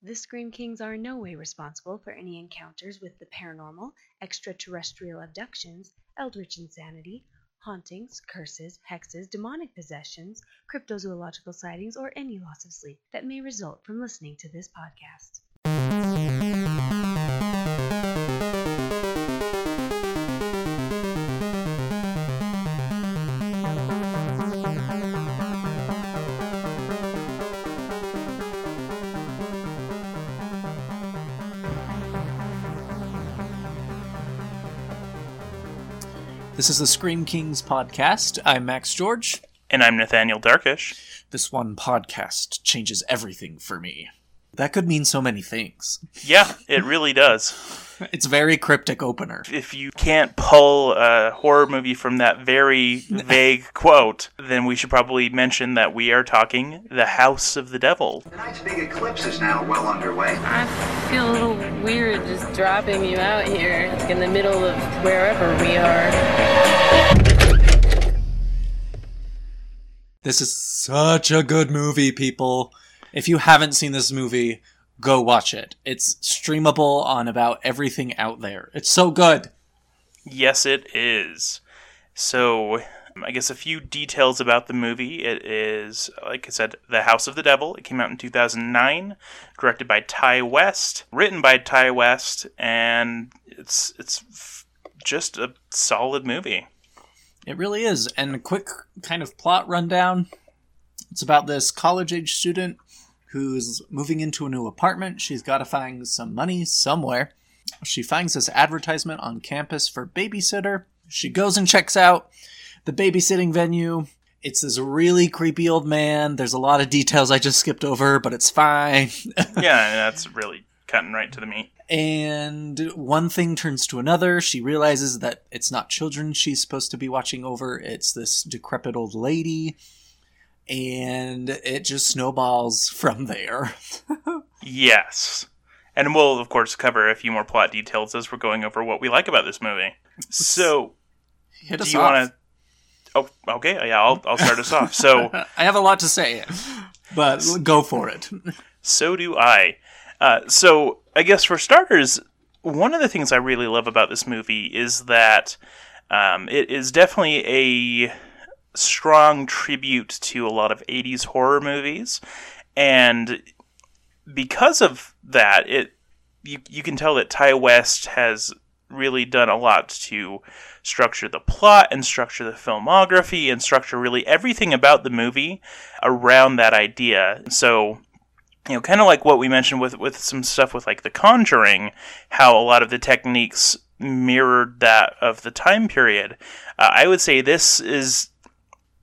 The Scream Kings are in no way responsible for any encounters with the paranormal, extraterrestrial abductions, eldritch insanity, hauntings, curses, hexes, demonic possessions, cryptozoological sightings, or any loss of sleep that may result from listening to this podcast. This is the Scream Kings podcast. I'm Max George. And I'm Nathaniel Darkish. This one podcast changes everything for me. That could mean so many things. Yeah, it really does. It's a very cryptic opener. If you can't pull a horror movie from that very vague quote, then we should probably mention that we are talking The House of the Devil. Tonight's big eclipse is now well underway. I feel a little weird just dropping you out here like in the middle of wherever we are. This is such a good movie, people. If you haven't seen this movie, go watch it. It's streamable on about everything out there. It's so good. Yes, it is. So, um, I guess a few details about the movie. It is, like I said, The House of the Devil. It came out in 2009, directed by Ti West, written by Ti West, and it's it's f- just a solid movie. It really is. And a quick kind of plot rundown. It's about this college age student who's moving into a new apartment. She's got to find some money somewhere. She finds this advertisement on campus for babysitter. She goes and checks out the babysitting venue. It's this really creepy old man. There's a lot of details I just skipped over, but it's fine. Yeah, that's really cutting right to the meat. and one thing turns to another. She realizes that it's not children she's supposed to be watching over, it's this decrepit old lady. And it just snowballs from there. Yes. And we'll, of course, cover a few more plot details as we're going over what we like about this movie. So, Hit do you want to? Oh, okay. Yeah, I'll, I'll start us off. So, I have a lot to say, but go for it. so do I. Uh, so, I guess for starters, one of the things I really love about this movie is that um, it is definitely a strong tribute to a lot of 80s horror movies. And because of that, it you, you can tell that Ti West has really done a lot to structure the plot and structure the filmography and structure really everything about the movie around that idea. So, you know, kind of like what we mentioned with with some stuff with like The Conjuring, how a lot of the techniques mirrored that of the time period. Uh, I would say this is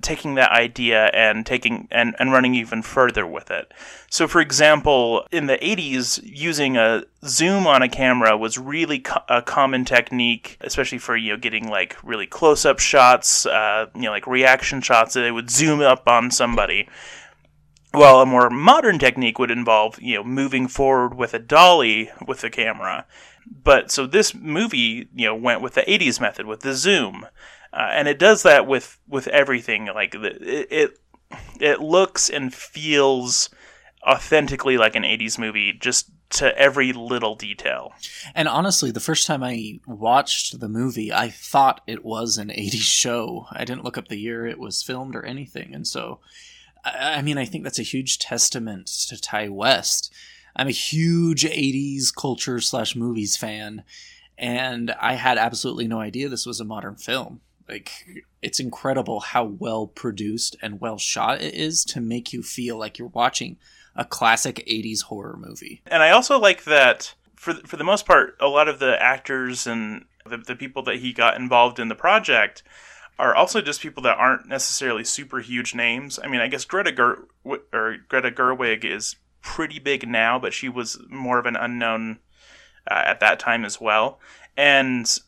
taking that idea and taking and, and running even further with it. So, for example, in the 80s, using a zoom on a camera was really co- a common technique, especially for you know getting like really close-up shots, uh, you know, like reaction shots. That they would zoom up on somebody. While a more modern technique would involve you know moving forward with a dolly with the camera. But so this movie, you know, went with the 80s method with the zoom. Uh, and it does that with with everything like the, it, it looks and feels authentically like an 80s movie just to every little detail And honestly, the first time I watched the movie, I thought it was an 80s show. I didn't look up the year it was filmed or anything. And so, I mean, I think that's a huge testament to Ti West. I'm a huge 80s culture slash movies fan, and I had absolutely no idea this was a modern film. Like, it's incredible how well produced and well shot it is to make you feel like you're watching a classic 80s horror movie. and i also like that for for the most part a lot of the actors and the, the people that he got involved in the project are also just people that aren't necessarily super huge names i mean i guess greta Ger- or greta gerwig is pretty big now but she was more of an unknown uh, at that time as well and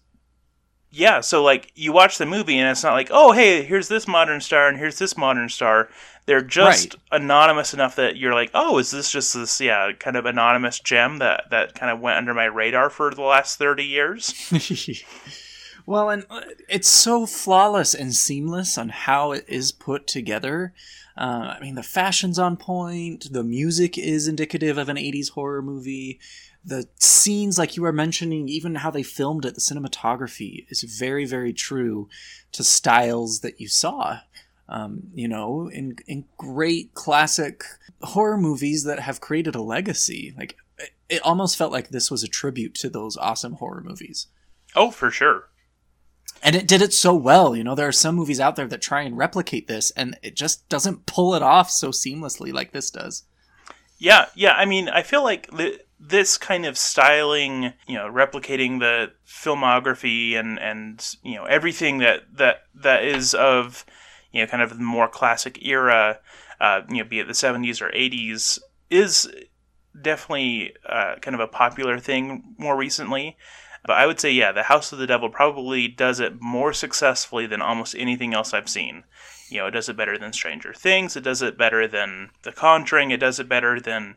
yeah, so like you watch the movie and it's not like, oh hey, here's this modern star and here's this modern star. They're just anonymous enough that you're like, oh, is this just this yeah kind of anonymous gem that that kind of went under my radar for the last thirty years? well, and uh, it's so flawless and seamless on how it is put together. Uh, I mean, the fashion's on point. The music is indicative of an 80s horror movie. The scenes, like you were mentioning, even how they filmed it, the cinematography is very, very true to styles that you saw. Um, you know, in in great classic horror movies that have created a legacy. Like it, it almost felt like this was a tribute to those awesome horror movies. Oh, for sure. And it did it so well. You know, there are some movies out there that try and replicate this, and it just doesn't pull it off so seamlessly like this does. Yeah, yeah. I mean, I feel like the, this kind of styling, you know, replicating the filmography and and you know everything that that that is of you know kind of the more classic era, uh, you know, be it the seventies or eighties, is definitely uh, kind of a popular thing more recently. But I would say, yeah, The House of the Devil probably does it more successfully than almost anything else I've seen. You know, it does it better than Stranger Things. It does it better than The Conjuring. It does it better than,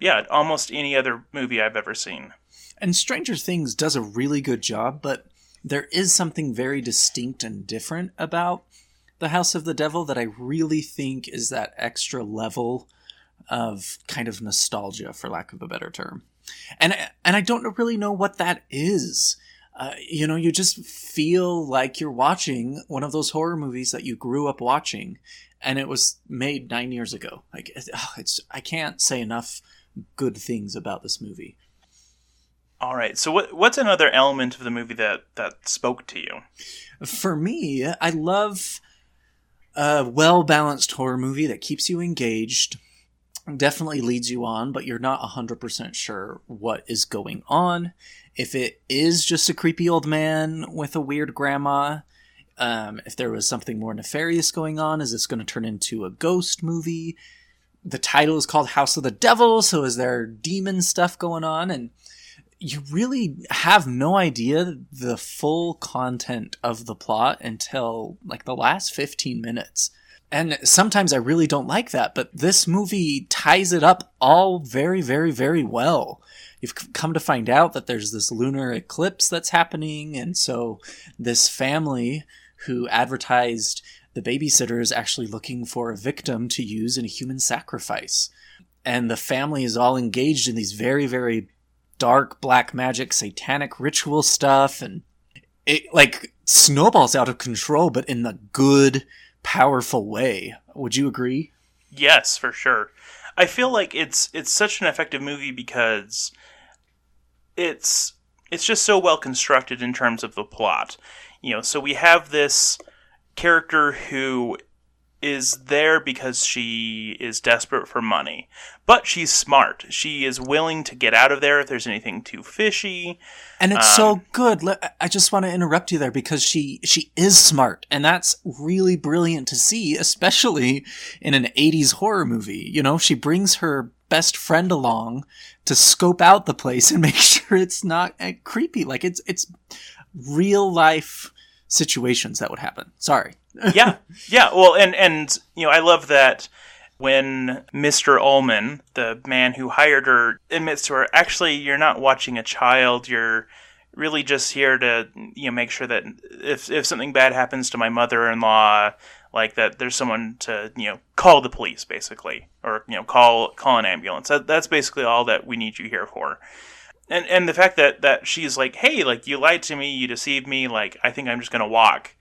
yeah, almost any other movie I've ever seen. And Stranger Things does a really good job, but there is something very distinct and different about The House of the Devil that I really think is that extra level of kind of nostalgia, for lack of a better term and and I don't really know what that is. Uh, you know, you just feel like you're watching one of those horror movies that you grew up watching, and it was made nine years ago. Like it's, I can't say enough good things about this movie. All right. So what what's another element of the movie that that spoke to you? For me, I love a well balanced horror movie that keeps you engaged definitely leads you on, but you're not 100% sure what is going on. If it is just a creepy old man with a weird grandma, um, if there was something more nefarious going on, is this going to turn into a ghost movie? The title is called House of the Devil, so is there demon stuff going on? And you really have no idea the full content of the plot until like the last 15 minutes. And sometimes I really don't like that, but this movie ties it up all very, very, very well. You've come to find out that there's this lunar eclipse that's happening, and so this family who advertised the babysitter is actually looking for a victim to use in a human sacrifice. And the family is all engaged in these very, very dark black magic, satanic ritual stuff, and it like snowballs out of control, but in the good, powerful way. Would you agree? Yes, for sure. I feel like it's it's such an effective movie because it's it's just so well constructed in terms of the plot. You know, so we have this character who is there because she is desperate for money. But she's smart. She is willing to get out of there if there's anything too fishy. And it's um, so good. I just want to interrupt you there because she she is smart and that's really brilliant to see, especially in an 80s horror movie. You know, she brings her best friend along to scope out the place and make sure it's not uh, creepy. Like it's it's real life situations that would happen. Sorry. yeah, yeah. Well, and and you know, I love that when Mr. Ullman, the man who hired her, admits to her, actually, you're not watching a child. You're really just here to you know make sure that if if something bad happens to my mother-in-law, like that, there's someone to you know call the police, basically, or you know call call an ambulance. That, that's basically all that we need you here for and and the fact that that she's like, hey, like you lied to me, you deceived me, like I think I'm just gonna walk,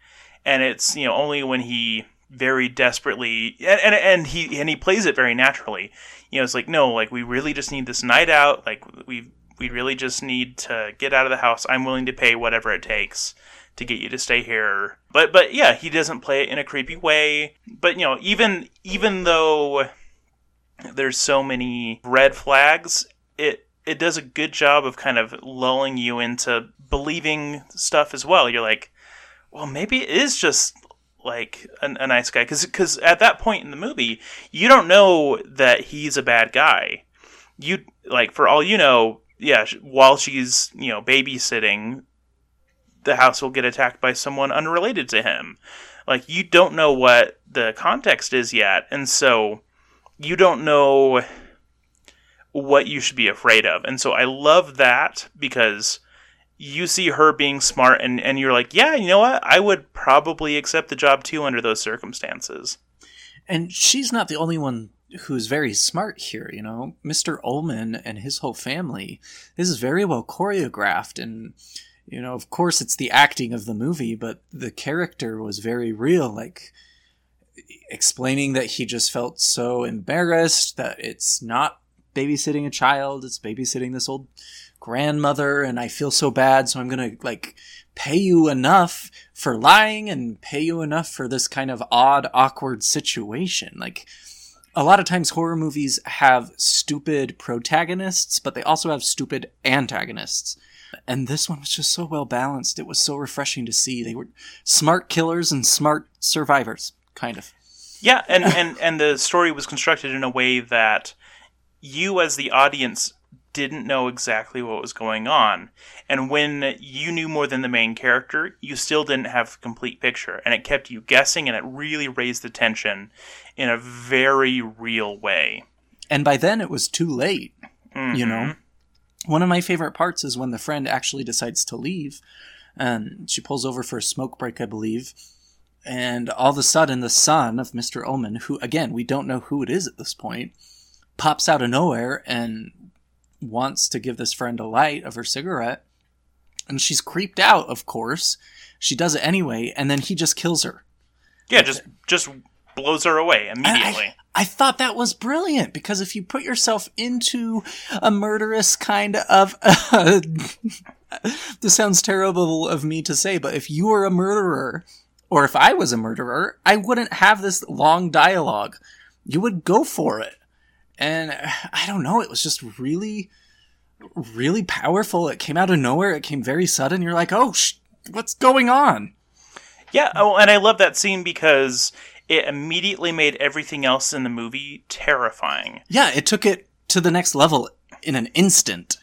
and it's you know only when he very desperately and, and and he and he plays it very naturally. You know, it's like no, like we really just need this night out. Like we we really just need to get out of the house. I'm willing to pay whatever it takes to get you to stay here. But but yeah, he doesn't play it in a creepy way. But you know, even even though there's so many red flags, it it does a good job of kind of lulling you into believing stuff as well. You're like, well, maybe it is just like a, a nice guy because because at that point in the movie, you don't know that he's a bad guy. You like for all you know, yeah. While she's you know babysitting, the house will get attacked by someone unrelated to him. Like you don't know what the context is yet, and so you don't know what you should be afraid of. And so I love that because you see her being smart and, and you're like, yeah, you know what? I would probably accept the job too under those circumstances. And she's not the only one who's very smart here, you know. Mr. Ullman and his whole family. This is very well choreographed and you know, of course it's the acting of the movie, but the character was very real, like explaining that he just felt so embarrassed that it's not babysitting a child, it's babysitting this old grandmother and I feel so bad, so I'm going to like pay you enough for lying and pay you enough for this kind of odd awkward situation. Like a lot of times horror movies have stupid protagonists, but they also have stupid antagonists. And this one was just so well balanced. It was so refreshing to see. They were smart killers and smart survivors, kind of. Yeah, and, and, and the story was constructed in a way that you, as the audience, didn't know exactly what was going on. And when you knew more than the main character, you still didn't have complete picture. And it kept you guessing, and it really raised the tension in a very real way. And by then, it was too late. Mm-hmm. You know? One of my favorite parts is when the friend actually decides to leave. And she pulls over for a smoke break, I believe. And all of a sudden, the son of Mr. Ullman, who, again, we don't know who it is at this point, pops out of nowhere and wants to give this friend a light of her cigarette. And she's creeped out, of course. She does it anyway, and then he just kills her. Yeah, just just blows her away immediately. I, I, thought that was brilliant because if you put yourself into a murderous kind of. Uh, this sounds terrible of me to say, but if you were a murderer, or if I was a murderer, I wouldn't have this long dialogue. You would go for it. And I don't know, it was just really, really powerful. It came out of nowhere. It came very sudden. You're like, oh, sh- what's going on? Yeah, oh, and I love that scene because it immediately made everything else in the movie terrifying. Yeah, it took it to the next level in an instant.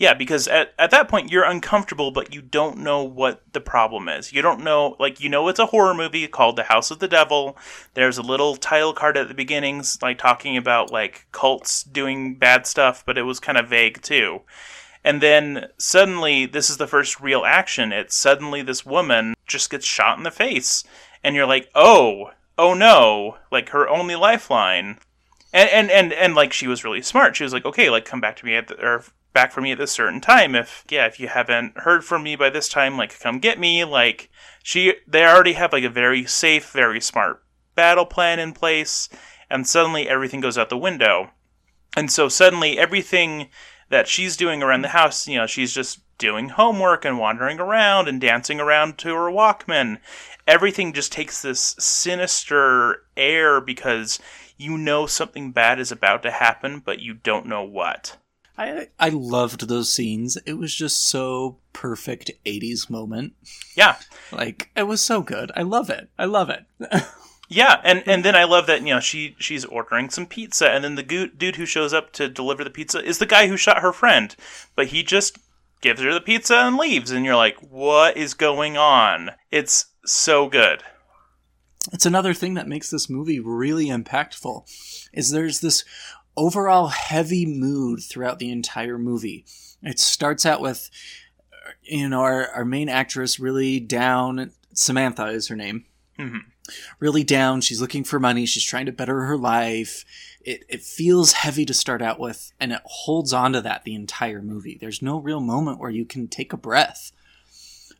Yeah, because at, at that point you're uncomfortable, but you don't know what the problem is. You don't know, like, you know, it's a horror movie called The House of the Devil. There's a little title card at the beginnings, like, talking about, like, cults doing bad stuff, but it was kind of vague, too. And then suddenly, this is the first real action. It's suddenly this woman just gets shot in the face. And you're like, oh, oh no, like, her only lifeline. And, and, and, and, like, she was really smart. She was like, okay, like, come back to me at the, or back for me at this certain time if yeah if you haven't heard from me by this time like come get me like she they already have like a very safe very smart battle plan in place and suddenly everything goes out the window. And so suddenly everything that she's doing around the house you know she's just doing homework and wandering around and dancing around to her walkman. Everything just takes this sinister air because you know something bad is about to happen but you don't know what I I loved those scenes. It was just so perfect 80s moment. Yeah. Like it was so good. I love it. I love it. yeah, and and then I love that you know she she's ordering some pizza and then the go- dude who shows up to deliver the pizza is the guy who shot her friend, but he just gives her the pizza and leaves and you're like, "What is going on?" It's so good. It's another thing that makes this movie really impactful. Is there's this overall heavy mood throughout the entire movie. It starts out with, you know, our, our main actress really down. Samantha is her name. Mm-hmm. Really down. She's looking for money. She's trying to better her life. It, it feels heavy to start out with, and it holds on to that the entire movie. There's no real moment where you can take a breath.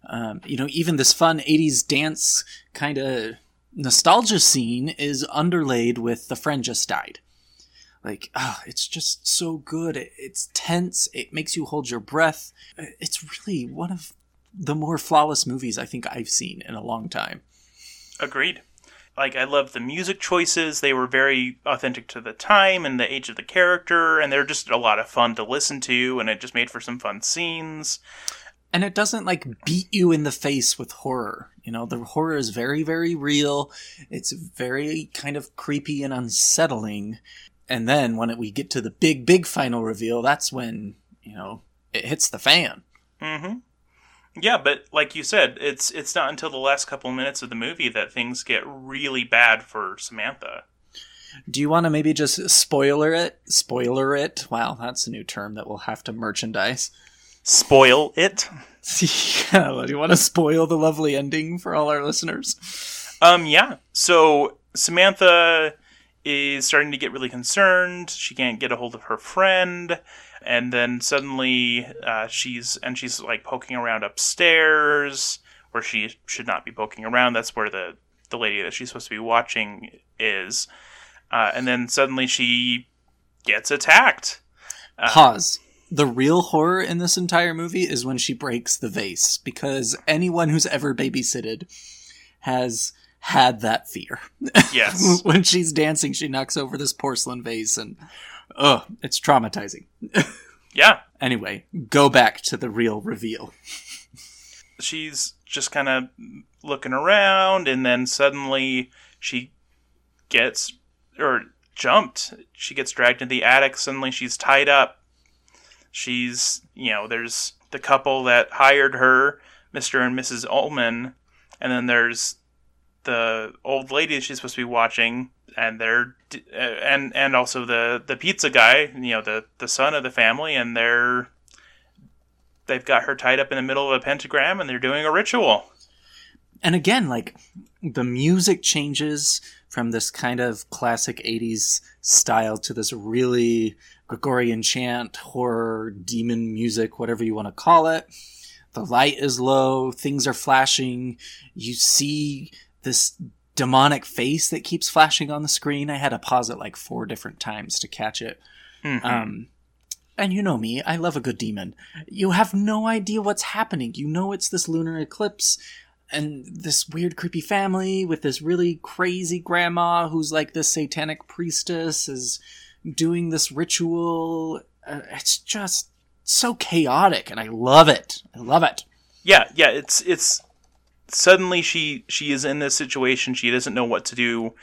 Um, you know, even this fun 80s dance kind of nostalgia scene is underlaid with The Friend Just Died like ah, it's just so good. It, it's tense. It makes you hold your breath. It's really one of the more flawless movies i think i've seen in a long time. Agreed. Like i love the music choices. They were very authentic to the time and the age of the character and they're just a lot of fun to listen to and it just made for some fun scenes. And it doesn't like beat you in the face with horror. You know the horror is very very real. It's very kind of creepy and unsettling and then when it, we get to the big big final reveal that's when you know it hits the fan. Mm-hmm. Yeah but like you said it's it's not until the last couple minutes of the movie that things get really bad for samantha. Do you want to maybe just spoiler it spoiler it? Wow that's a new term that we'll have to merchandise. Spoil it? Yeah do you want to spoil the lovely ending for all our listeners? Um yeah. So Samantha is starting to get really concerned. She can't get a hold of her friend, and then suddenly uh, she's and she's like poking around upstairs where she should not be poking around. That's where the the lady that she's supposed to be watching is, uh, and then suddenly she gets attacked. Pause. The real horror in this entire movie is when she breaks the vase, because anyone who's ever babysitted has had that fear. Yes. when she's dancing, she knocks over this porcelain vase, and ugh, it's traumatizing. yeah, anyway, go back to the real reveal. she's just kind of looking around and then suddenly she gets or jumped she gets dragged into the attic suddenly she's tied up she's you know there's the couple that hired her mr and mrs ullman and then there's the old lady she's supposed to be watching and they're uh, and and also the the pizza guy you know the the son of the family and they're they've got her tied up in the middle of a pentagram and they're doing a ritual. And again, like the music changes from this kind of classic 80s style to this really Gregorian chant, horror, demon music, whatever you want to call it. The light is low, things are flashing. You see this demonic face that keeps flashing on the screen. I had to pause it like four different times to catch it. Mm-hmm. Um, and you know me, I love a good demon. You have no idea what's happening. You know it's this lunar eclipse and this weird creepy family with this really crazy grandma who's like this satanic priestess is doing this ritual. Uh, it's just so chaotic and I love it. I love it. Yeah, yeah, it's it's suddenly she she is in this situation, she doesn't know what to do,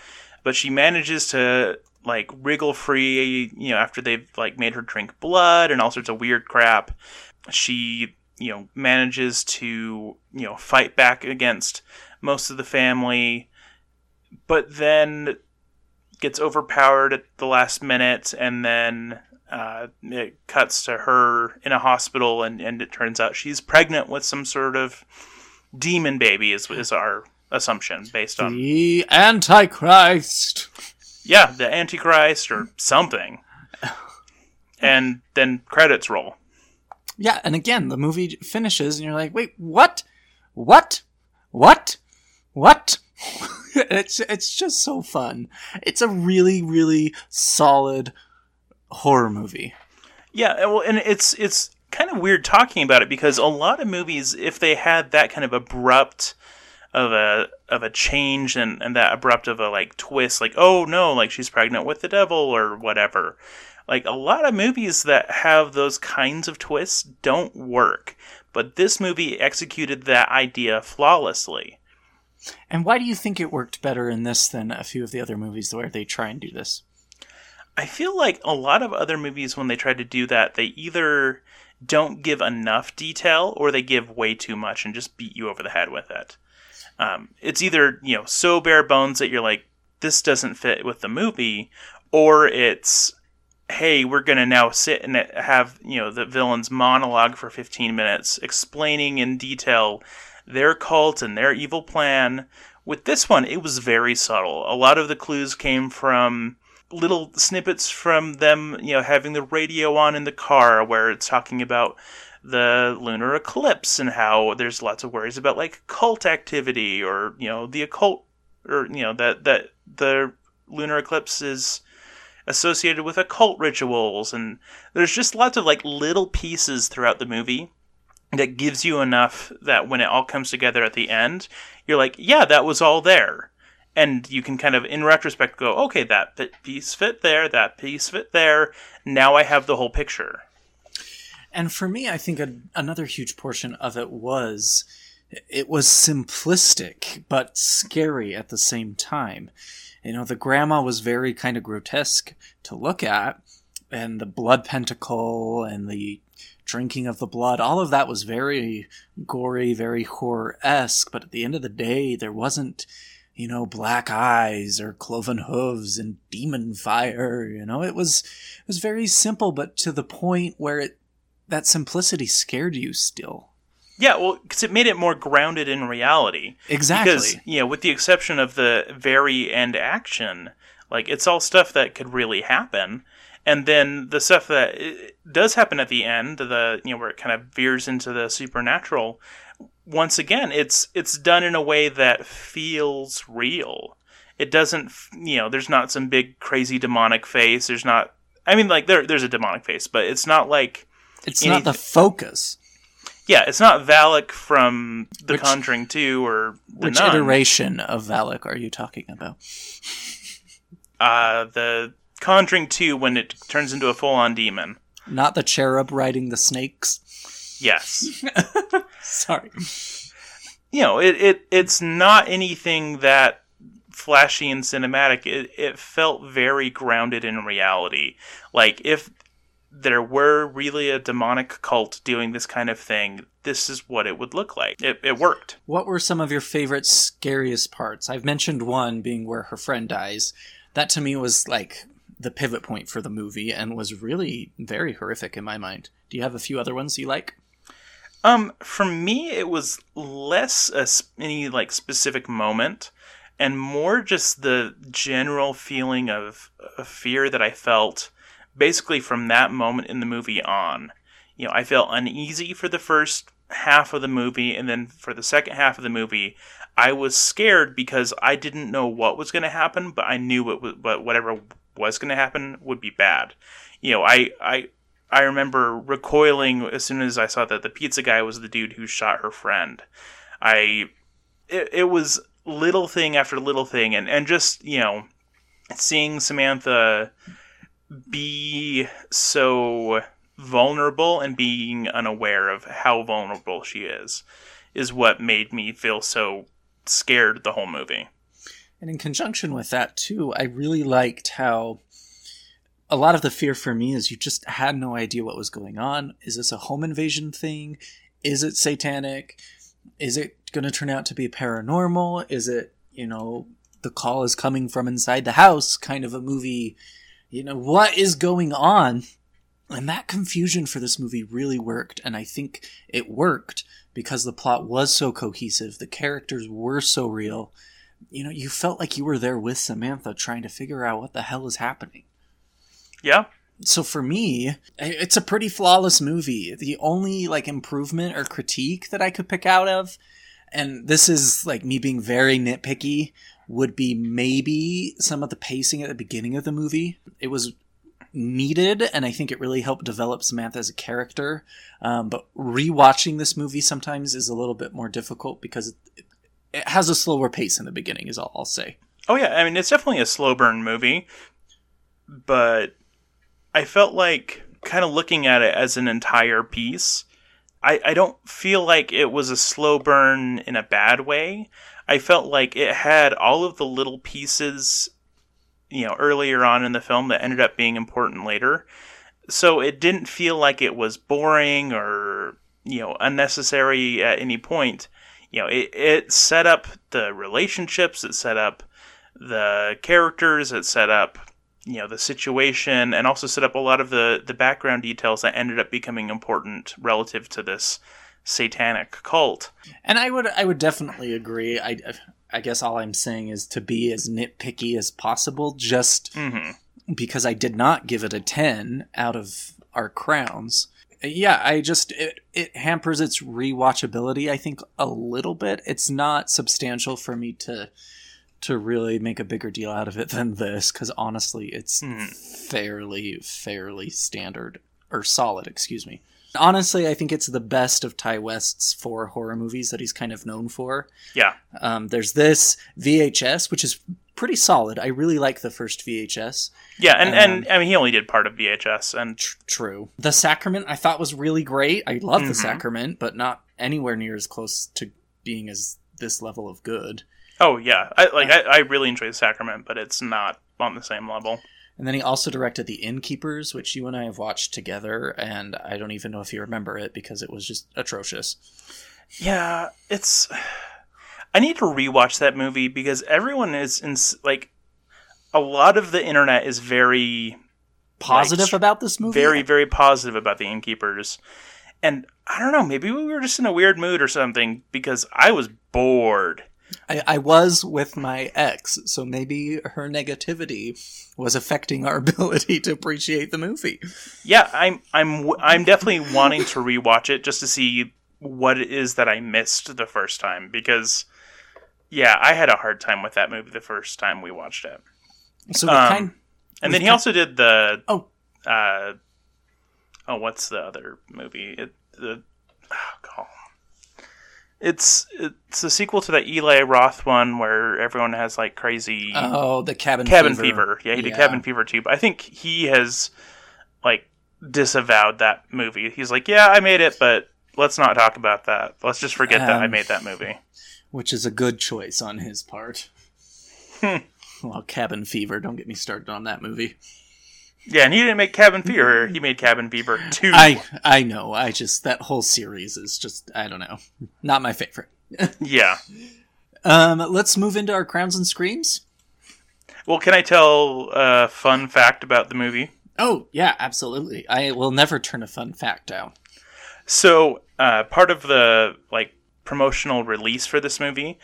but she manages to like wriggle free, you know, after they've like made her drink blood and all sorts of weird crap. She, you know, manages to, you know, fight back against most of the family, but then gets overpowered at the last minute and then uh, it cuts to her in a hospital and, and it turns out she's pregnant with some sort of demon baby is, is our assumption based on the antichrist yeah, the Antichrist or something. And then credits roll. Yeah, and again, the movie finishes, and you're like, wait, what? What? What? What? it's it's just so fun. It's a really really solid horror movie. Yeah, well, and it's it's kind of weird talking about it because a lot of movies, if they had that kind of abrupt of a of a change and, and that abrupt of a like twist, like oh no, like she's pregnant with the devil or whatever. Like a lot of movies that have those kinds of twists don't work, but this movie executed that idea flawlessly. And why do you think it worked better in this than a few of the other movies where they try and do this? I feel like a lot of other movies when they try to do that, they either don't give enough detail or they give way too much and just beat you over the head with it. Um, it's either you know so bare bones that you're like this doesn't fit with the movie, or it's hey we're gonna now sit and have you know the villain's monologue for 15 minutes explaining in detail their cult and their evil plan. With this one, it was very subtle. A lot of the clues came from little snippets from them, you know, having the radio on in the car where it's talking about the lunar eclipse and how there's lots of worries about like cult activity or you know the occult or you know that that the lunar eclipse is associated with occult rituals. And there's just lots of like little pieces throughout the movie that gives you enough that when it all comes together at the end you're like yeah that was all there and you can kind of in retrospect go okay that piece fit there that piece fit there now i have the whole picture and for me, I think a, another huge portion of it was it was simplistic but scary at the same time. You know, the grandma was very kind of grotesque to look at, and the blood pentacle and the drinking of the blood, all of that was very gory, very horror esque. But at the end of the day, there wasn't, you know, black eyes or cloven hooves and demon fire. You know, it was it was very simple, but to the point where it that simplicity scared you still. Yeah, well, because it made it more grounded in reality. Exactly. Because you know, with the exception of the very end action, like it's all stuff that could really happen, and then the stuff that uh, does happen at the end, the you know where it kind of veers into the supernatural. Once again, it's it's done in a way that feels real. It doesn't, you know, there's not some big crazy demonic face. There's not. I mean, like there there's a demonic face, but it's not like it's anyth- not the focus. yeah, it's not Valak from The Which- Conjuring 2 or The Which Nun. iteration of Valak are you talking about? Uh, the Conjuring 2 when it turns into a full-on demon. Not the cherub riding the snakes. Yes. Sorry. you know, it, it it's not anything that flashy and cinematic. It, it felt very grounded in reality. Like if there were really a demonic cult doing this kind of thing, this is what it would look like. It, it worked. What were some of your favorite scariest parts? I've mentioned one being where her friend dies. That to me was like the pivot point for the movie and was really very horrific in my mind. Do you have a few other ones you like? Um, for me, it was less a, any like specific moment, and more just the general feeling of, of fear that I felt, basically from that moment in the movie on. You know, I felt uneasy for the first half of the movie, and then for the second half of the movie, I was scared because I didn't know what was going to happen, but I knew was, but whatever was going to happen would be bad. You know, I I I remember recoiling as soon as I saw that the pizza guy was the dude who shot her friend. I it, it was little thing after little thing and and just, you know, seeing Samantha be so vulnerable and being unaware of how vulnerable she is is what made me feel so scared the whole movie. And in conjunction with that, too, I really liked how a lot of the fear for me is you just had no idea what was going on. Is this a home invasion thing? Is it satanic? Is it going to turn out to be paranormal? Is it, you know, the call is coming from inside the house kind of a movie? You know, what is going on? And that confusion for this movie really worked. And I think it worked because the plot was so cohesive, the characters were so real you know, you felt like you were there with Samantha trying to figure out what the hell is happening. Yeah. So for me, it's a pretty flawless movie. The only like improvement or critique that I could pick out of, and this is like me being very nitpicky, would be maybe some of the pacing at the beginning of the movie. It was needed, and I think it really helped develop Samantha as a character. Um, but rewatching this movie sometimes is a little bit more difficult because it, it has a slower pace in the beginning. Is all I'll say. Oh yeah, I mean it's definitely a slow burn movie, but I felt like kind of looking at it as an entire piece. I, I don't feel like it was a slow burn in a bad way. I felt like it had all of the little pieces, you know, earlier on in the film that ended up being important later. So it didn't feel like it was boring or, you know, unnecessary at any point. You know, it, it set up the relationships, it set up the characters, it set up you know the situation and also set up a lot of the the background details that ended up becoming important relative to this satanic cult. And I would I would definitely agree. I I guess all I'm saying is to be as nitpicky as possible just hmm because I did not give it a 10 out of our crowns. Yeah, I just it, it hampers its rewatchability I think a little bit. It's not substantial for me to to really make a bigger deal out of it than this cuz honestly it's fairly fairly standard or solid, excuse me. Honestly, I think it's the best of Ti West's four horror movies that he's kind of known for. Yeah. Um, there's this VHS, which is pretty solid. I really like the first VHS. Yeah, and, Um, and I mean he only did part of VHS and Tr- true. The Sacrament I thought was really great. I love the Mhm. Sacrament, but not anywhere near as close to being as this level of good. Oh yeah, I like I, I really enjoy the Sacrament, but it's not on the same level. And then he also directed The Innkeepers, which you and I have watched together, and I don't even know if you remember it because it was just atrocious. Yeah, it's. I need to rewatch that movie because everyone is in like, a lot of the internet is very Positive Like, about this movie? very very positive about the innkeepers And I don't know, maybe we were just in a weird mood or something because I was bored. I, I was with my ex, so maybe her negativity was affecting our ability to appreciate the movie. Yeah, I'm I'm I'm definitely wanting to rewatch it just to see what it is that I missed the first time because yeah, I had a hard time with that movie the first time we watched it. So Um, kind, And then he kind- also did the oh, uh oh what's the other movie? It the oh god. It's it's a sequel to that Eli Roth one where everyone has like crazy oh, the cabin Cabin fever. Fever. Yeah, he did Yeah. Cabin Fever too. But I think he has like disavowed that movie. He's like, yeah, I made it, but let's not talk about that. Let's just forget that I Um, made that movie. which is a good choice on his part. Hmm. well, cabin fever. Don't get me started on that movie. Yeah, and he didn't make Cabin Fever. He made Cabin Fever two. I I know. I just that whole series is just I don't know. Not my favorite. yeah. Um, let's move into our crowns and screams. Well, can I tell a fun fact about the movie? Oh yeah, absolutely. I will never turn a fun fact down. So, uh, part of the like promotional release for this movie,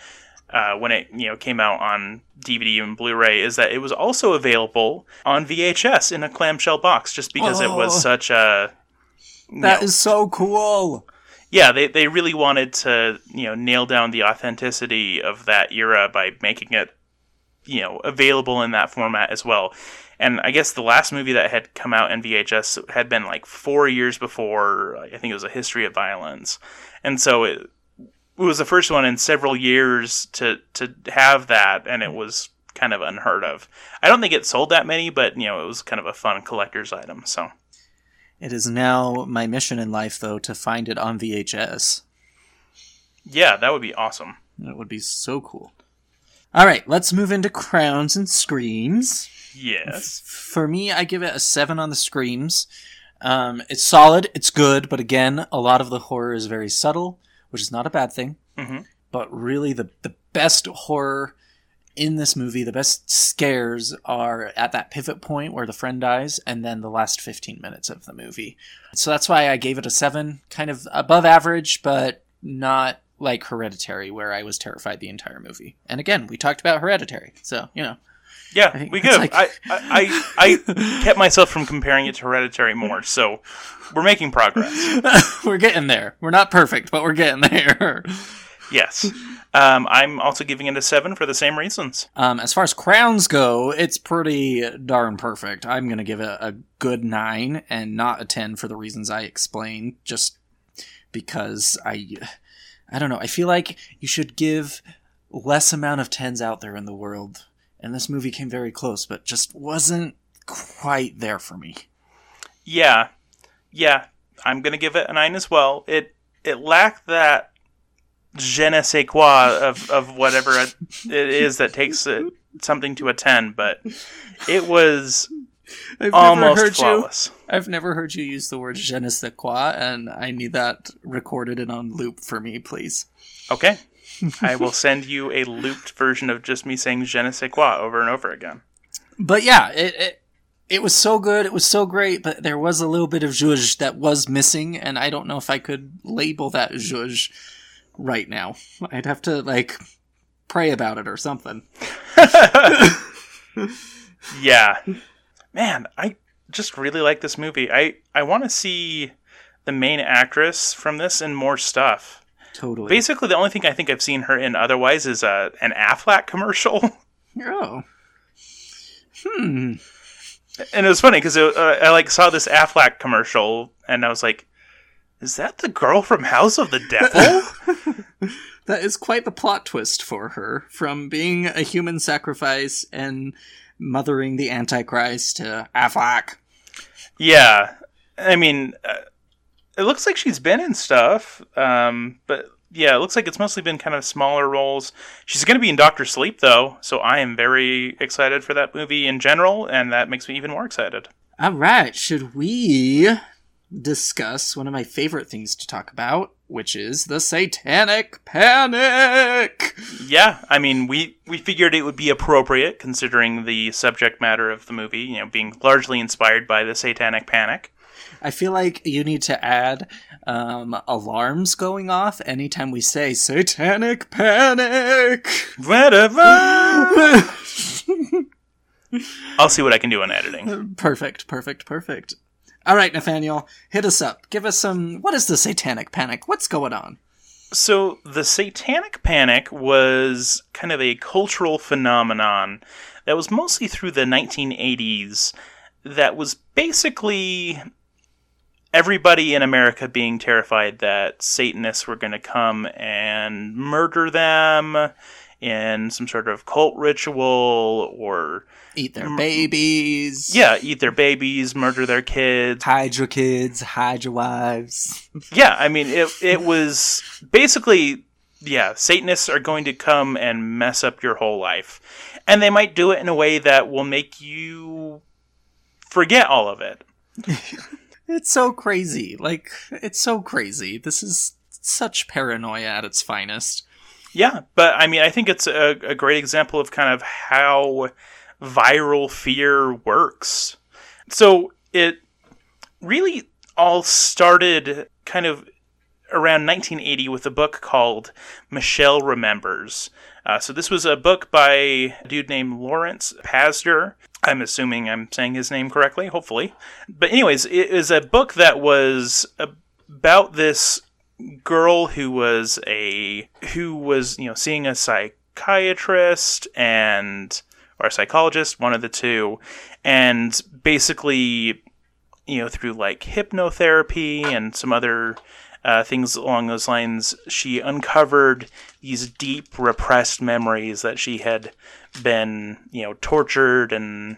uh, when it you know came out on DVD and Blu-ray, is that it was also available on VHS in a clamshell box, just because it Oh. was such a That know, is so cool. yeah, they they really wanted to you know nail down the authenticity of that era by making it you know available in that format as well. And I guess the last movie that had come out in VHS had been like four years before. I think it was A History of Violence, and so it, it was the first one in several years to to have that, and it was kind of unheard of. I don't think it sold that many, but you know it was kind of a fun collector's item. So It is now my mission in life, though, to find it on VHS. yeah, that would be awesome. That would be so cool. All right, let's move into crowns and screams. Yes. For me, I give it a seven on the screams. Um, it's solid, it's good, but again, a lot of the horror is very subtle, which is not a bad thing. Mhm. But really, the the best horror in this movie, the best scares are at that pivot point where the friend dies, and then the last fifteen minutes of the movie. So that's why I gave it a seven, kind of above average, but not like Hereditary, where I was terrified the entire movie. And again, we talked about Hereditary, so you know. Yeah, we could. like- I, I, I, I kept myself from comparing it to Hereditary more, so we're making progress. we're getting there. We're not perfect, but we're getting there. Yes. Um, I'm also giving it a seven for the same reasons. Um, as far as crowns go, it's pretty darn perfect. I'm going to give it a good nine and not a 10 for the reasons I explained, just because I, I don't know. I feel like you should give less amount of 10s out there in the world. And this movie came very close, but just wasn't quite there for me. Yeah, yeah. I'm gonna give it a nine as well. It it lacked that je ne sais quoi of of whatever it is that takes it, something to a ten, but it was I've almost flawless. I've never heard you use the word je ne sais quoi, and I need that recorded and on loop for me, please. Okay. I will send you a looped version of just me saying je ne sais quoi over and over again. But yeah, it, it it was so good, it was so great, but there was a little bit of zhuzh that was missing, and I don't know if I could label that zhuzh right now. I'd have to like pray about it or something. Yeah. Man, I just really like this movie. I, I want to see the main actress from this and more stuff. Totally. Basically, the only thing I think I've seen her in otherwise is uh, an Aflac commercial. oh. Hmm. and it was funny because uh, I like saw this Aflac commercial and I was like, is that the girl from House of the Devil? That is quite the plot twist for her, from being a human sacrifice and mothering the Antichrist to Aflac. yeah. I mean, uh, it looks like she's been in stuff, um, but yeah, it looks like it's mostly been kind of smaller roles. She's going to be in Doctor Sleep, though, so I am very excited for that movie in general, and that makes me even more excited. All right, should we discuss one of my favorite things to talk about, which is the Satanic Panic? Yeah, I mean, we we figured it would be appropriate considering the subject matter of the movie, you know, being largely inspired by the Satanic Panic. I feel like you need to add um, alarms going off anytime we say satanic panic. Whatever. I'll see what I can do on editing. Perfect, perfect, perfect. All right, Nathaniel, hit us up. Give us some. What is the satanic panic? What's going on? So, the Satanic Panic was kind of a cultural phenomenon that was mostly through the 1980s, that was basically everybody in America being terrified that Satanists were going to come and murder them in some sort of cult ritual or Eat their babies. yeah, eat their babies, murder their kids. Hide your kids, hide your wives. Yeah, I mean it it was basically yeah, Satanists are going to come and mess up your whole life. And they might do it in a way that will make you forget all of it. It's so crazy. Like, it's so crazy. This is such paranoia at its finest. Yeah, but I mean, I think it's a, a great example of kind of how viral fear works. So it really all started kind of around 1980 with a book called Michelle Remembers. Uh, so this was a book by a dude named Lawrence Pazder. I'm assuming I'm saying his name correctly, hopefully. But anyways, it is a book that was about this girl who was a who was you know seeing a psychiatrist and or a psychologist, one of the two, and basically you know through like hypnotherapy and some other uh, things along those lines, she uncovered these deep repressed memories that she had been, you know, tortured and,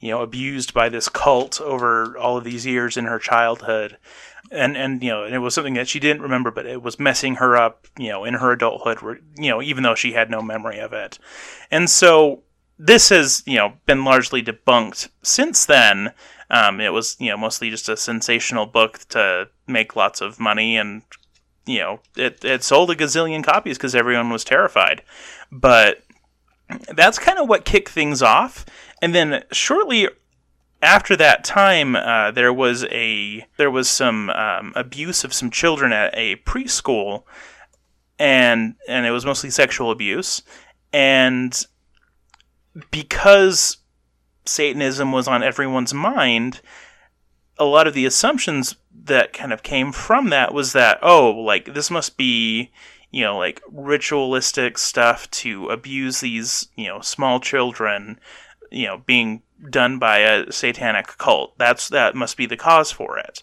you know, abused by this cult over all of these years in her childhood. And, and, you know, and it was something that she didn't remember, but it was messing her up, you know, in her adulthood, you know, even though she had no memory of it. And so this has, you know, been largely debunked since then. Um, it was, you know, mostly just a sensational book to make lots of money, and you know, it it sold a gazillion copies because everyone was terrified. But that's kind of what kicked things off. And then shortly after that time, uh, there was a there was some um, abuse of some children at a preschool, and and it was mostly sexual abuse, and because Satanism was on everyone's mind, a lot of the assumptions that kind of came from that was that, oh, like, this must be, you know, like ritualistic stuff to abuse these, you know, small children, you know, being done by a satanic cult. That's, that must be the cause for it.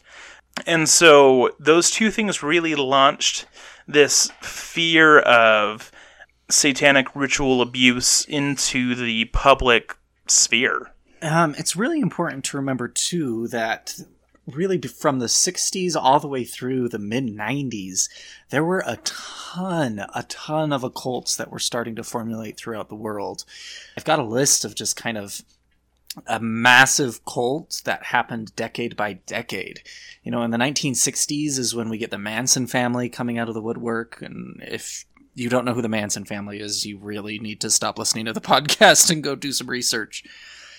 And so those two things really launched this fear of satanic ritual abuse into the public sphere. Um, it's really important to remember too that really from the 60s all the way through the mid 90s there were a ton a ton of occults that were starting to formulate throughout the world i've got a list of just kind of a massive cult that happened decade by decade. You know, in the 1960s is when we get the Manson family coming out of the woodwork. And if you don't know who the Manson family is, you really need to stop listening to the podcast and go do some research.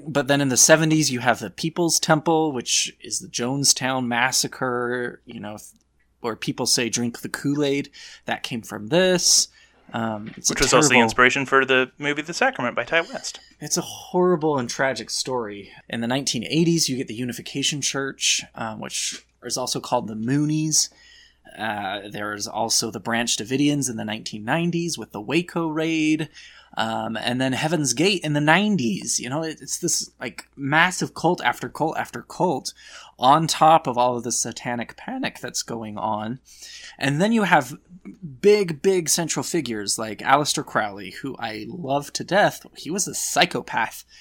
But then in the 70s, you have the People's Temple, which is the Jonestown Massacre, you know, where people say drink the Kool Aid. That came from this. Um, Which was terrible, also the inspiration for the movie The Sacrament by Ti West. It's a horrible and tragic story. In the 1980s, you get the Unification Church, um, which is also called the Moonies. Uh, there's also the Branch Davidians in the 1990s with the Waco raid. Um, and then Heaven's Gate in the 90s. You know, it's this like massive cult after cult after cult on top of all of the satanic panic that's going on. And then you have big, big central figures like Aleister Crowley, who I love to death. He was a psychopath.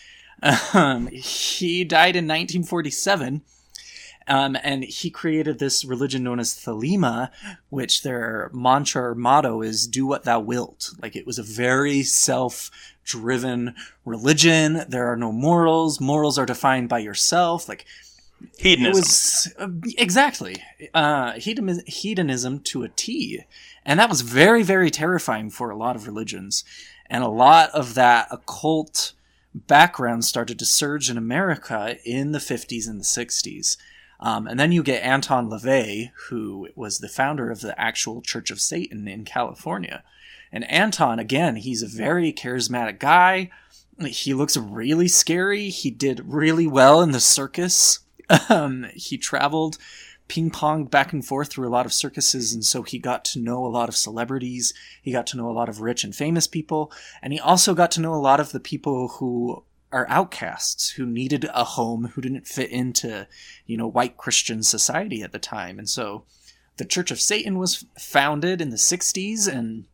Um, he died in 1947 um, and he created this religion known as Thelema, which their mantra or motto is "Do what thou wilt." Like it was a very self-driven religion. There are no morals. Morals are defined by yourself. Like hedonism. Was, uh, exactly uh, hedonism to a T, and that was very, very terrifying for a lot of religions, and a lot of that occult background started to surge in America in the 50s and the 60s. Um, and then you get Anton LaVey, who was the founder of the actual Church of Satan in California. And Anton, again, he's a very charismatic guy. He looks really scary. He did really well in the circus. Um, he traveled ping ponged back and forth through a lot of circuses, and so he got to know a lot of celebrities. He got to know a lot of rich and famous people, and he also got to know a lot of the people who are outcasts who needed a home who didn't fit into you know white christian society at the time and so the church of satan was founded in the 60s and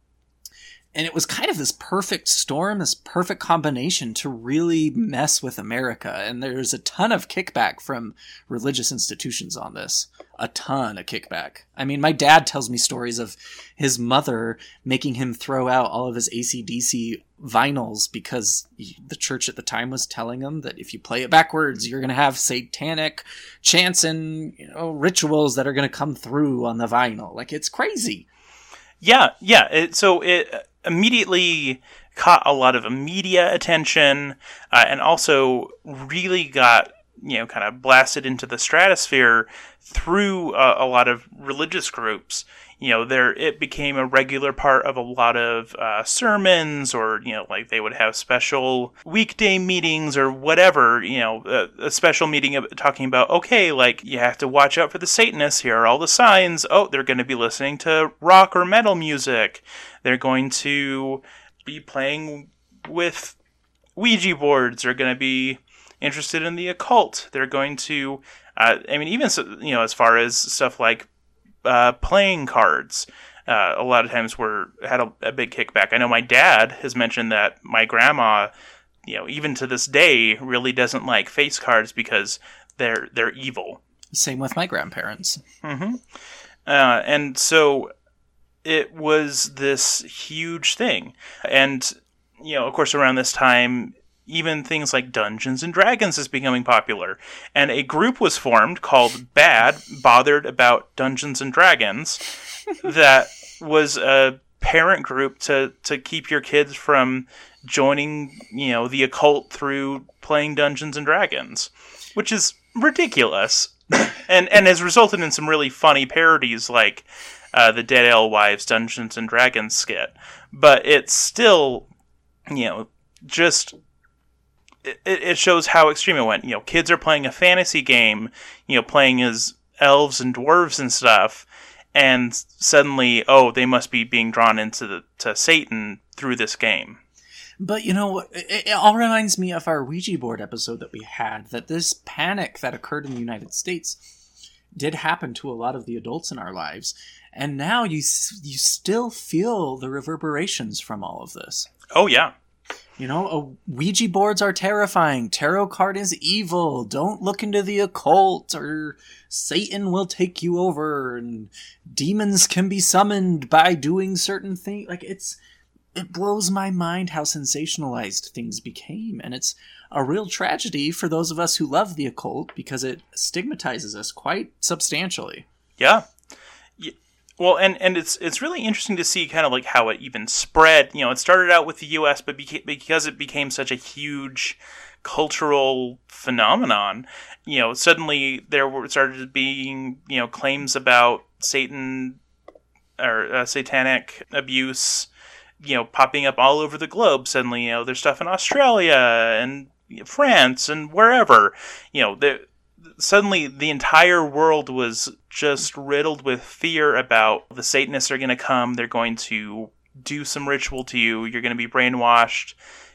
and it was kind of this perfect storm, this perfect combination to really mess with America. And there's a ton of kickback from religious institutions on this. A ton of kickback. I mean, my dad tells me stories of his mother making him throw out all of his ACDC vinyls because the church at the time was telling them that if you play it backwards, you're going to have satanic chants and you know, rituals that are going to come through on the vinyl. Like, it's crazy. Yeah, yeah. It, so it immediately caught a lot of media attention uh, and also really got you know kind of blasted into the stratosphere through uh, a lot of religious groups. You know there it became a regular part of a lot of uh, sermons or you know like they would have special weekday meetings or whatever you know a, a special meeting of, talking about okay like you have to watch out for the satanists. Here are all the signs. Oh they're going to be listening to rock or metal music. They're going to be playing with ouija boards. They're going to be interested in the occult they're going to uh, i mean even so, you know as far as stuff like uh, playing cards. Uh, a lot of times were had a, a, big kickback. I know my dad has mentioned that my grandma, you know, even to this day, really doesn't like face cards because they're they're evil. Same with my grandparents. Mm-hmm. Uh, and so it was this huge thing, and you know, of course, around this time, even things like Dungeons and Dragons is becoming popular. And a group was formed called BADD Bothered About Dungeons and Dragons that was a parent group to to keep your kids from joining, you know, the occult through playing Dungeons and Dragons, which is ridiculous. and and has resulted in some really funny parodies like uh, the Dead Alewives Dungeons and Dragons skit. But it's still, you know, just it, it shows how extreme it went. You know, kids are playing a fantasy game, you know, playing as elves and dwarves and stuff, and suddenly, oh, they must be being drawn into the to Satan through this game. But you know, it, it, all reminds me of our Ouija board episode that we had. That this panic that occurred in the United States did happen to a lot of the adults in our lives, and now you you still feel the reverberations from all of this. Oh yeah, you know, Ouija boards are terrifying. Tarot card is evil. Don't look into the occult, or Satan will take you over, and demons can be summoned by doing certain things. Like it's, it blows my mind how sensationalized things became, and it's a real tragedy for those of us who love the occult because it stigmatizes us quite substantially. Yeah, well, and, and it's it's really interesting to see kind of like how it even spread. You know, it started out with the U.S., but beca- because it became such a huge cultural phenomenon, you know, suddenly there were started being you know claims about Satan or uh, satanic abuse, you know, popping up all over the globe. Suddenly, you know, there's stuff in Australia and France and wherever. You know, suddenly the entire world was just riddled with fear about the Satanists are going to come. They're going to do some ritual to you. You're going to be brainwashed.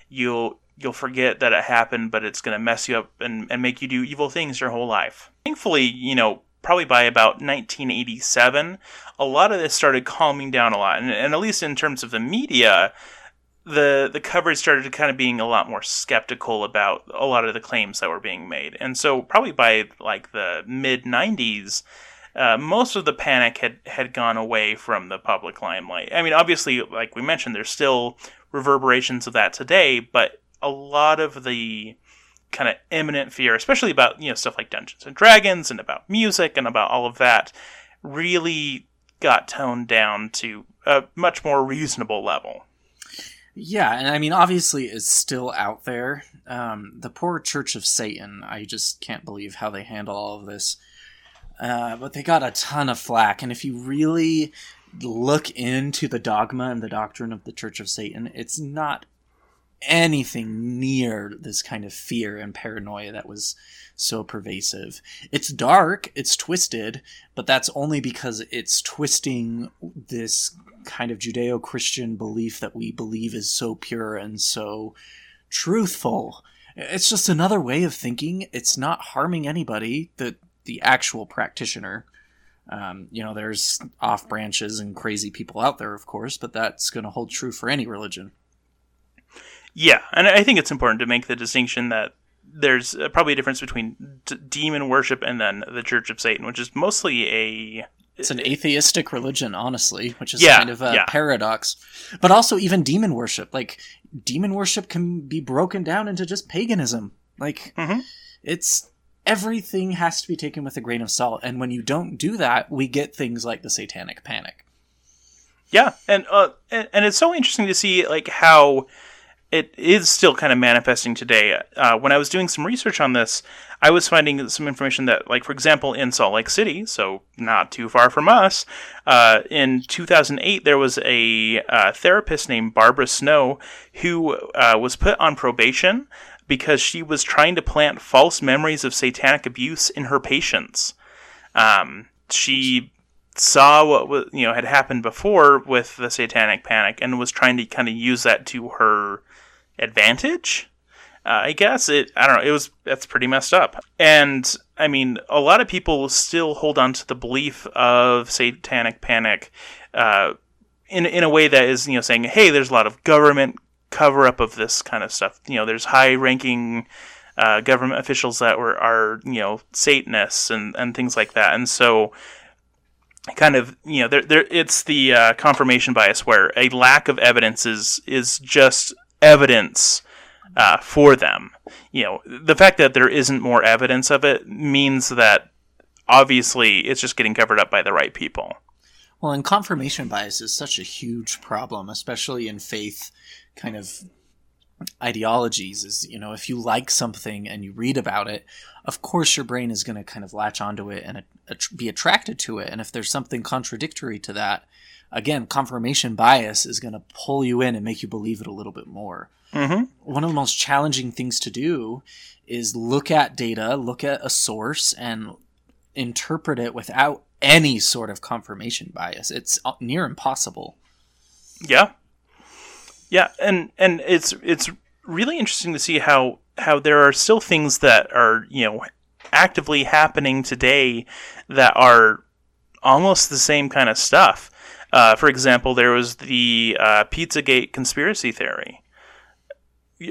You'll you'll forget that it happened, but it's going to mess you up and, and make you do evil things your whole life. Thankfully, you know, probably by about 1987, a lot of this started calming down a lot. And, and at least in terms of the media, the the coverage started kind of being a lot more skeptical about a lot of the claims that were being made. And so probably by like the mid 90s, uh, most of the panic had had gone away from the public limelight. I mean, obviously, like we mentioned, there's still reverberations of that today, but a lot of the kind of imminent fear, especially about you know stuff like Dungeons and Dragons and about music and about all of that, really got toned down to a much more reasonable level. Yeah, and I mean, obviously, it's still out there. Um, the poor Church of Satan, I just can't believe how they handle all of this. Uh, but they got a ton of flack, and if you really look into the dogma and the doctrine of the Church of Satan, it's not anything near this kind of fear and paranoia that was so pervasive. It's dark, it's twisted, but that's only because it's twisting this kind of Judeo Christian belief that we believe is so pure and so truthful. It's just another way of thinking. It's not harming anybody, the, the actual practitioner. Um, you know, there's off branches and crazy people out there, of course, but that's going to hold true for any religion. Yeah, and I think it's important to make the distinction that there's uh, probably a difference between d- demon worship and then the Church of Satan, which is mostly a it's an atheistic religion, honestly, which is Yeah, kind of a yeah. paradox. But also, even demon worship, like demon worship, can be broken down into just paganism. Like Mhm. it's everything has to be taken with a grain of salt, and when you don't do that, we get things like the Satanic Panic. Yeah, and uh, and, and it's so interesting to see like how it is still kind of manifesting today. Uh, when I was doing some research on this, I was finding some information that, like for example, in Salt Lake City, so not too far from us, uh, in 2008 there was a uh, therapist named Barbara Snow who uh, was put on probation because she was trying to plant false memories of satanic abuse in her patients. Um, she saw what was, you know had happened before with the satanic panic and was trying to kind of use that to her advantage? Uh, i guess it i don't know it was that's pretty messed up. And i mean a lot of people still hold on to the belief of satanic panic uh, in in a way that is you know saying hey there's a lot of government cover up of this kind of stuff. You know there's high ranking uh, government officials that were are you know satanists and and things like that. And so kind of you know there there it's the uh, confirmation bias where a lack of evidence is is just evidence uh, for them. You know the fact that there isn't more evidence of it means that obviously it's just getting covered up by the right people. Well, and confirmation bias is such a huge problem, especially in faith kind of ideologies. Is, you know, if you like something and you read about it, of course your brain is going to kind of latch onto it and at- be attracted to it. And if there's something contradictory to that, again, confirmation bias is going to pull you in and make you believe it a little bit more. Mm-hmm. One of the most challenging things to do is look at data, look at a source, and interpret it without any sort of confirmation bias. It's uh, near impossible. Yeah, yeah, and and it's it's really interesting to see how how there are still things that are you know actively happening today that are almost the same kind of stuff. Uh, for example, there was the uh, Pizzagate conspiracy theory.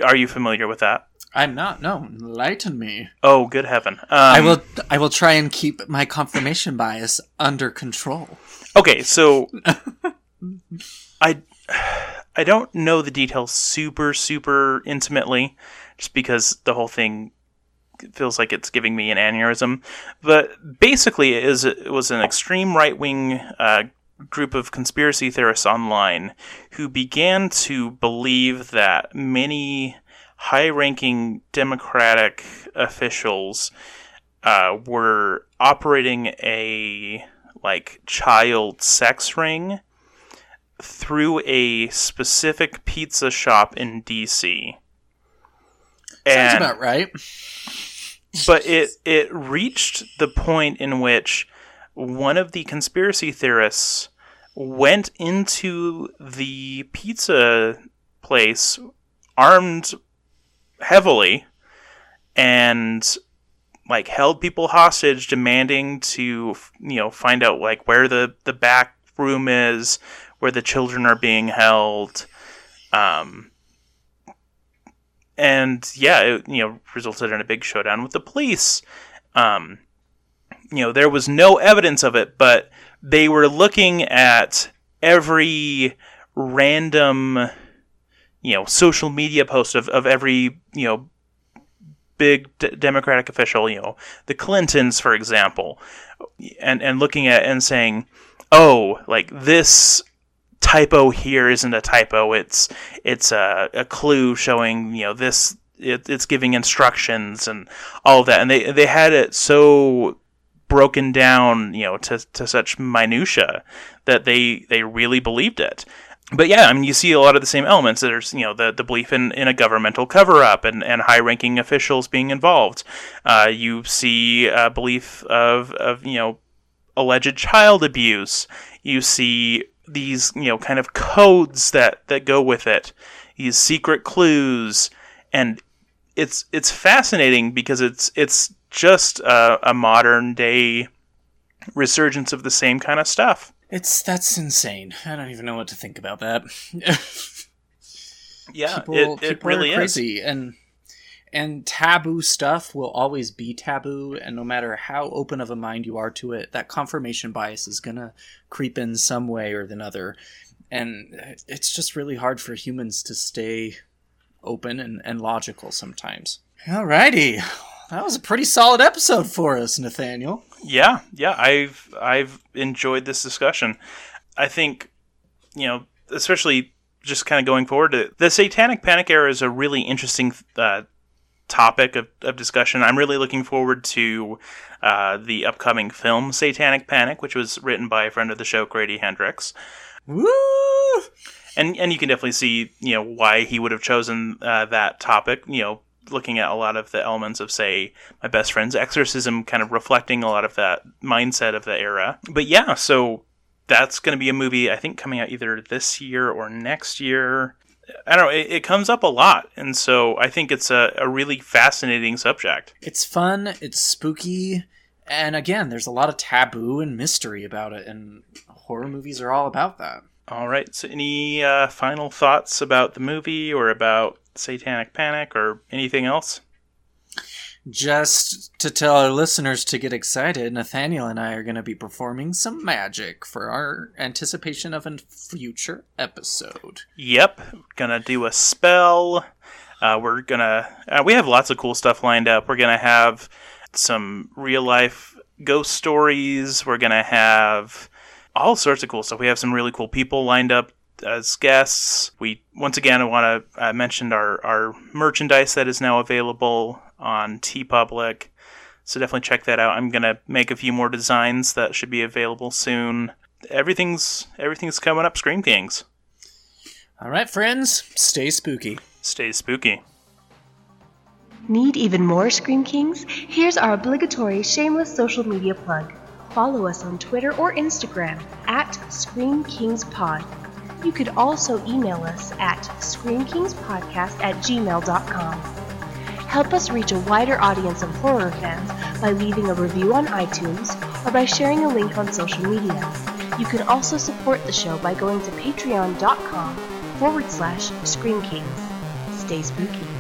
Are you familiar with that? I'm not. No, enlighten me. Oh, good heaven! Um, I will. I will try and keep my confirmation bias under control. Okay, so I I don't know the details super super intimately, just because the whole thing feels like it's giving me an aneurysm. But basically, it is it was an extreme right wing uh, group of conspiracy theorists online who began to believe that many high ranking Democratic officials uh, were operating a like child sex ring through a specific pizza shop in DC. Sounds And about right. but it it reached the point in which one of the conspiracy theorists went into the pizza place armed heavily and like held people hostage demanding to you know find out like where the the back room is where the children are being held. Um and yeah it you know resulted in a big showdown with the police. Um you know there was no evidence of it but they were looking at every random you know social media post of, of every you know big d- democratic official you know the clintons for example and and looking at and saying oh like this typo here isn't a typo. It's it's a, a clue showing you know this it, it's giving instructions and all that. And they they had it so broken down, you know, to, to such minutia that they they really believed it. But yeah, I mean, you see a lot of the same elements. There's, you know, the, the belief in, in a governmental cover up and, and high ranking officials being involved. Uh, you see a belief of, of, you know, alleged child abuse. You see these, you know, kind of codes that, that go with it, these secret clues. And it's, it's fascinating because it's, it's just a, a modern day resurgence of the same kind of stuff. It's that's insane. I don't even know what to think about that. Yeah, people, it, it people really are is. crazy, and and taboo stuff will always be taboo, and no matter how open of a mind you are to it, that confirmation bias is gonna creep in some way or another, and it's just really hard for humans to stay open and, and logical sometimes. Alrighty, that was a pretty solid episode for us, Nathaniel. Yeah, yeah, I've I've enjoyed this discussion. I think, you know, especially just kind of going forward, the Satanic Panic era is a really interesting uh, topic of, of discussion. I'm really looking forward to uh, the upcoming film Satanic Panic, which was written by a friend of the show, Grady Hendrix. Woo! and and you can definitely see you know why he would have chosen uh, that topic. You know, looking at a lot of the elements of say my best friend's exorcism, kind of reflecting a lot of that mindset of the era. But yeah, so that's going to be a movie I think coming out either this year or next year. I don't know. It, it comes up a lot, and so I think it's a, a really fascinating subject. It's fun, it's spooky, and again, there's a lot of taboo and mystery about it, and horror movies are all about that. All right. So, any uh, final thoughts about the movie or about Satanic Panic or anything else? Just to tell our listeners to get excited, Nathaniel and I are going to be performing some magic for our anticipation of a future episode. Yep, gonna do a spell. Uh, we're gonna. Uh, we have lots of cool stuff lined up. We're gonna have some real life ghost stories. We're gonna have all sorts of cool stuff. We have some really cool people lined up as guests. We once again I want to uh, mention our our merchandise that is now available on TeePublic. So definitely check that out. I'm gonna make a few more designs that should be available soon. Everything's everything's coming up. Scream Kings. All right, friends, stay spooky. Stay spooky. Need even more Scream Kings? Here's our obligatory shameless social media plug. Follow us on Twitter or Instagram at Scream Kings Pod. You could also email us at screamkingspodcast at gmail.com. Help us reach a wider audience of horror fans by leaving a review on iTunes or by sharing a link on social media. You can also support the show by going to patreon.com forward slash Scream Kings. Stay spooky.